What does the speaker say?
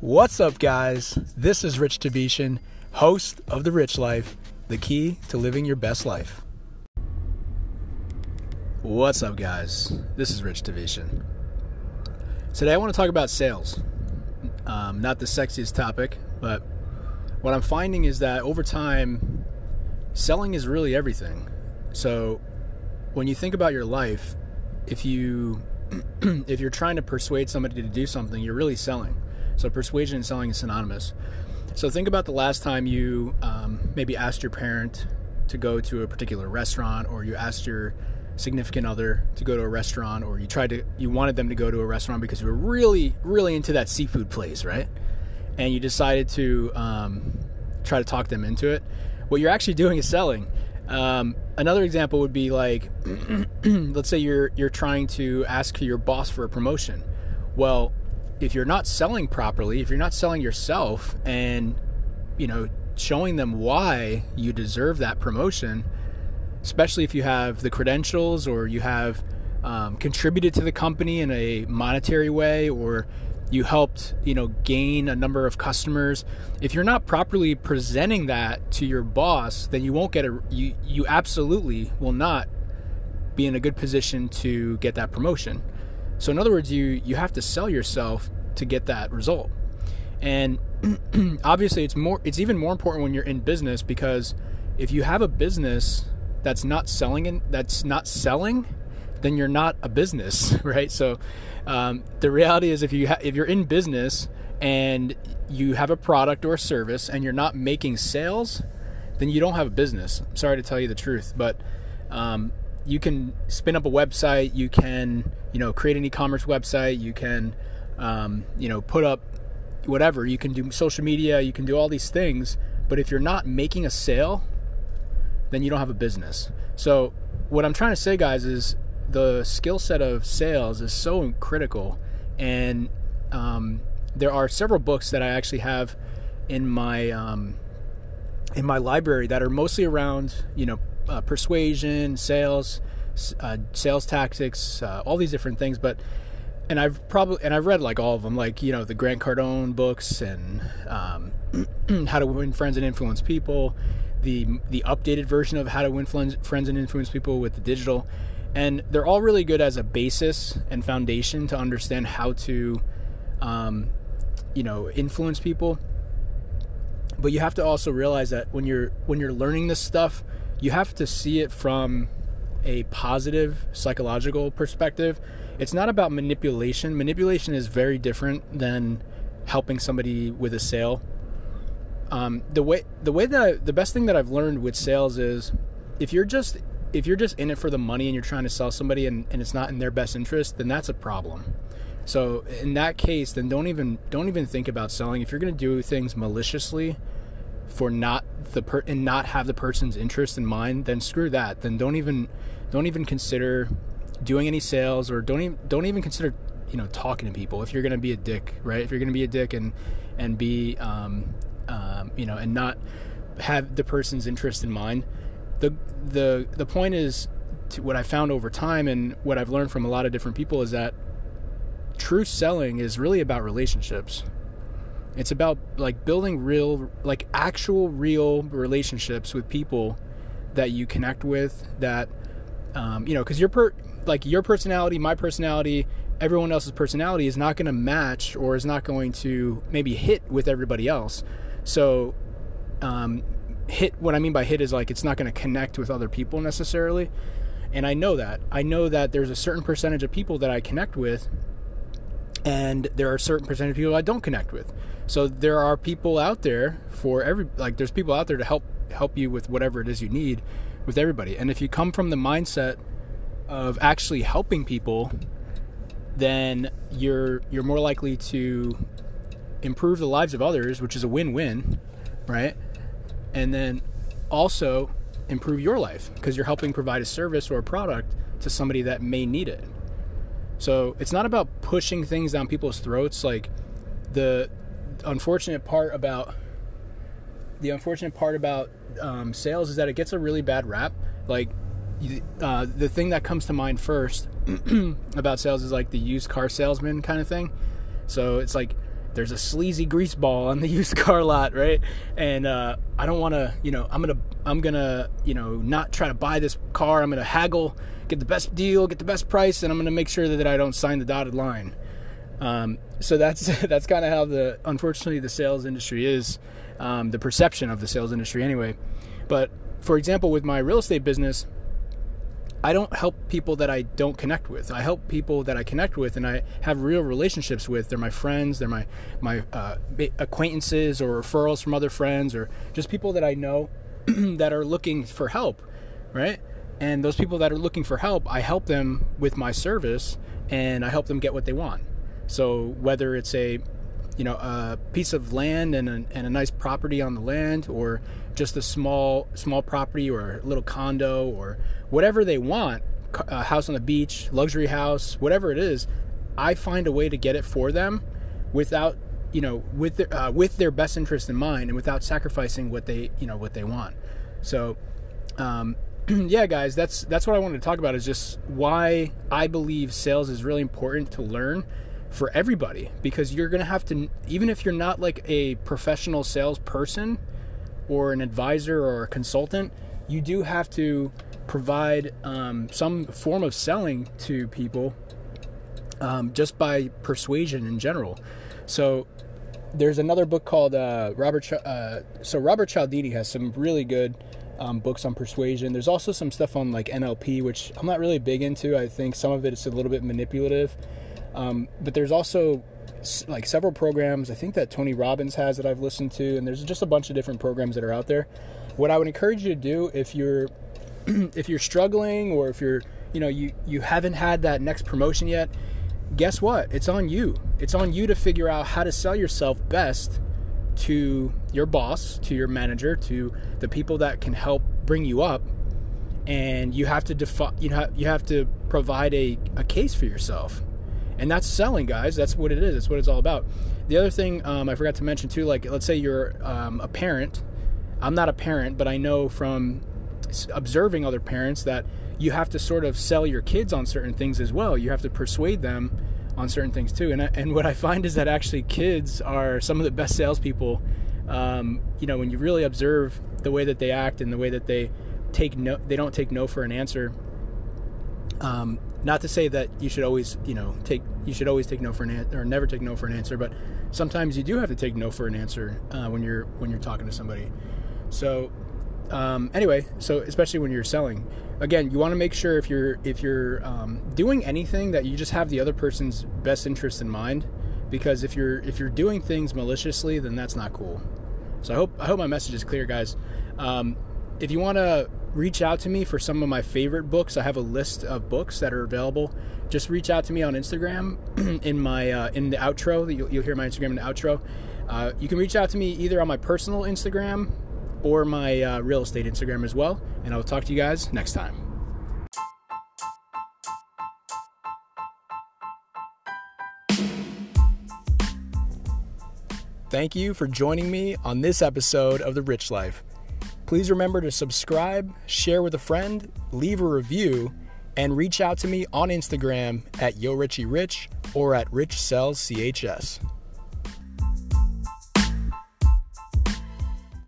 What's up, guys? This is Rich Tavishan, host of The Rich Life, the key to living your best life. What's up, guys? This is Rich Tavishan. Today, I want to talk about sales. Um, not the sexiest topic, but what I'm finding is that over time, selling is really everything. So, when you think about your life, if you if you're trying to persuade somebody to do something, you're really selling. So persuasion and selling is synonymous. So think about the last time you um, maybe asked your parent to go to a particular restaurant, or you asked your significant other to go to a restaurant, or you tried to you wanted them to go to a restaurant because you were really really into that seafood place, right? And you decided to um, try to talk them into it. What you're actually doing is selling. Um, another example would be like, let's say you're you're trying to ask your boss for a promotion. Well, if you're not selling properly, if you're not selling yourself, and you know showing them why you deserve that promotion, especially if you have the credentials or you have um, contributed to the company in a monetary way or you helped you know gain a number of customers if you're not properly presenting that to your boss then you won't get a you you absolutely will not be in a good position to get that promotion so in other words you you have to sell yourself to get that result and obviously it's more it's even more important when you're in business because if you have a business that's not selling that's not selling then you're not a business right so um, the reality is, if you ha- if you're in business and you have a product or a service and you're not making sales, then you don't have a business. I'm sorry to tell you the truth, but um, you can spin up a website, you can you know create an e-commerce website, you can um, you know put up whatever, you can do social media, you can do all these things, but if you're not making a sale, then you don't have a business. So what I'm trying to say, guys, is the skill set of sales is so critical, and um, there are several books that I actually have in my um, in my library that are mostly around you know uh, persuasion, sales, uh, sales tactics, uh, all these different things. But and I've probably and I've read like all of them, like you know the Grant Cardone books and um, How to Win Friends and Influence People, the the updated version of How to Win Friends and Influence People with the digital. And they're all really good as a basis and foundation to understand how to, um, you know, influence people. But you have to also realize that when you're when you're learning this stuff, you have to see it from a positive psychological perspective. It's not about manipulation. Manipulation is very different than helping somebody with a sale. Um, the way the way that I, the best thing that I've learned with sales is if you're just if you're just in it for the money and you're trying to sell somebody and, and it's not in their best interest, then that's a problem. So in that case, then don't even don't even think about selling. If you're going to do things maliciously for not the per and not have the person's interest in mind, then screw that. Then don't even don't even consider doing any sales or don't even don't even consider you know talking to people if you're going to be a dick, right? If you're going to be a dick and and be um, um, you know and not have the person's interest in mind, the the the point is what I found over time and what I've learned from a lot of different people is that true selling is really about relationships. It's about like building real like actual real relationships with people that you connect with that um, you know because your per like your personality my personality everyone else's personality is not going to match or is not going to maybe hit with everybody else so um, hit what I mean by hit is like it's not going to connect with other people necessarily. And I know that. I know that there's a certain percentage of people that I connect with and there are certain percentage of people I don't connect with. So there are people out there for every like there's people out there to help help you with whatever it is you need with everybody. And if you come from the mindset of actually helping people, then you're you're more likely to improve the lives of others, which is a win-win, right? and then also improve your life because you're helping provide a service or a product to somebody that may need it. So it's not about pushing things down people's throats. Like the unfortunate part about the unfortunate part about um, sales is that it gets a really bad rap. Like uh, the thing that comes to mind first about sales is like the used car salesman kind of thing. So it's like there's a sleazy grease ball on the used car lot, right? And uh, I don't want to, you know, I'm gonna, I'm gonna, you know, not try to buy this car. I'm gonna haggle, get the best deal, get the best price, and I'm gonna make sure that I don't sign the dotted line. Um, so that's that's kind of how the unfortunately the sales industry is, um, the perception of the sales industry anyway. But for example, with my real estate business, I don't help people that I don't connect with. I help people that I connect with and I have real relationships with. They're my friends, they're my my uh, acquaintances or referrals from other friends or just people that I know that are looking for help, right? And those people that are looking for help, I help them with my service and I help them get what they want. So whether it's a you know a piece of land and a, and a nice property on the land or just a small small property or a little condo or whatever they want a house on the beach luxury house whatever it is i find a way to get it for them without you know with their, uh, with their best interest in mind and without sacrificing what they you know what they want so um, yeah guys that's that's what i wanted to talk about is just why i believe sales is really important to learn for everybody. Because you're going to have to even if you're not like a professional salesperson or an advisor or a consultant you do have to provide um, some form of selling to people um, just by persuasion in general. So there's another book called uh, robert Ch- uh, so robert cialdini has some really good um, books on persuasion. There's also some stuff on like nlp which i'm not really big into. I think some of it is a little bit manipulative. Um, but there's also like several programs I think that Tony Robbins has that I've listened to, and there's just a bunch of different programs that are out there. What I would encourage you to do if you're if you're struggling or if you're you know you you haven't had that next promotion yet, guess what? It's on you. It's on you to figure out how to sell yourself best to your boss, to your manager, to the people that can help bring you up. And you have to defi- you have you have to provide a, a case for yourself and that's selling guys that's what it is that's what it's all about the other thing um, i forgot to mention too like let's say you're um, a parent i'm not a parent but i know from observing other parents that you have to sort of sell your kids on certain things as well. You have to persuade them on certain things too. And, and what i find is that actually kids are some of the best salespeople um, you know when you really observe the way that they act and the way that they take no they don't take no for an answer. Um, not to say that you should always, you know, take you should always take no for an answer or never take no for an answer, but sometimes you do have to take no for an answer uh, when you're when you're talking to somebody. So um, anyway, so especially when you're selling, again, you want to make sure if you're if you're um, doing anything that you just have the other person's best interest in mind, because if you're if you're doing things maliciously, then that's not cool. So I hope I hope my message is clear, guys. Um, if you want to reach out to me for some of my favorite books, I have a list of books that are available. Just reach out to me on Instagram in my uh, in the outro. You'll, you'll, hear my Instagram in the outro. Uh, you can reach out to me either on my personal Instagram or my uh, real estate Instagram as well. And I'll talk to you guys next time. Thank you for joining me on this episode of The Rich Life. Please remember to subscribe, share with a friend, leave a review, and reach out to me on Instagram at YoRichieRich or at RichSellsCHS.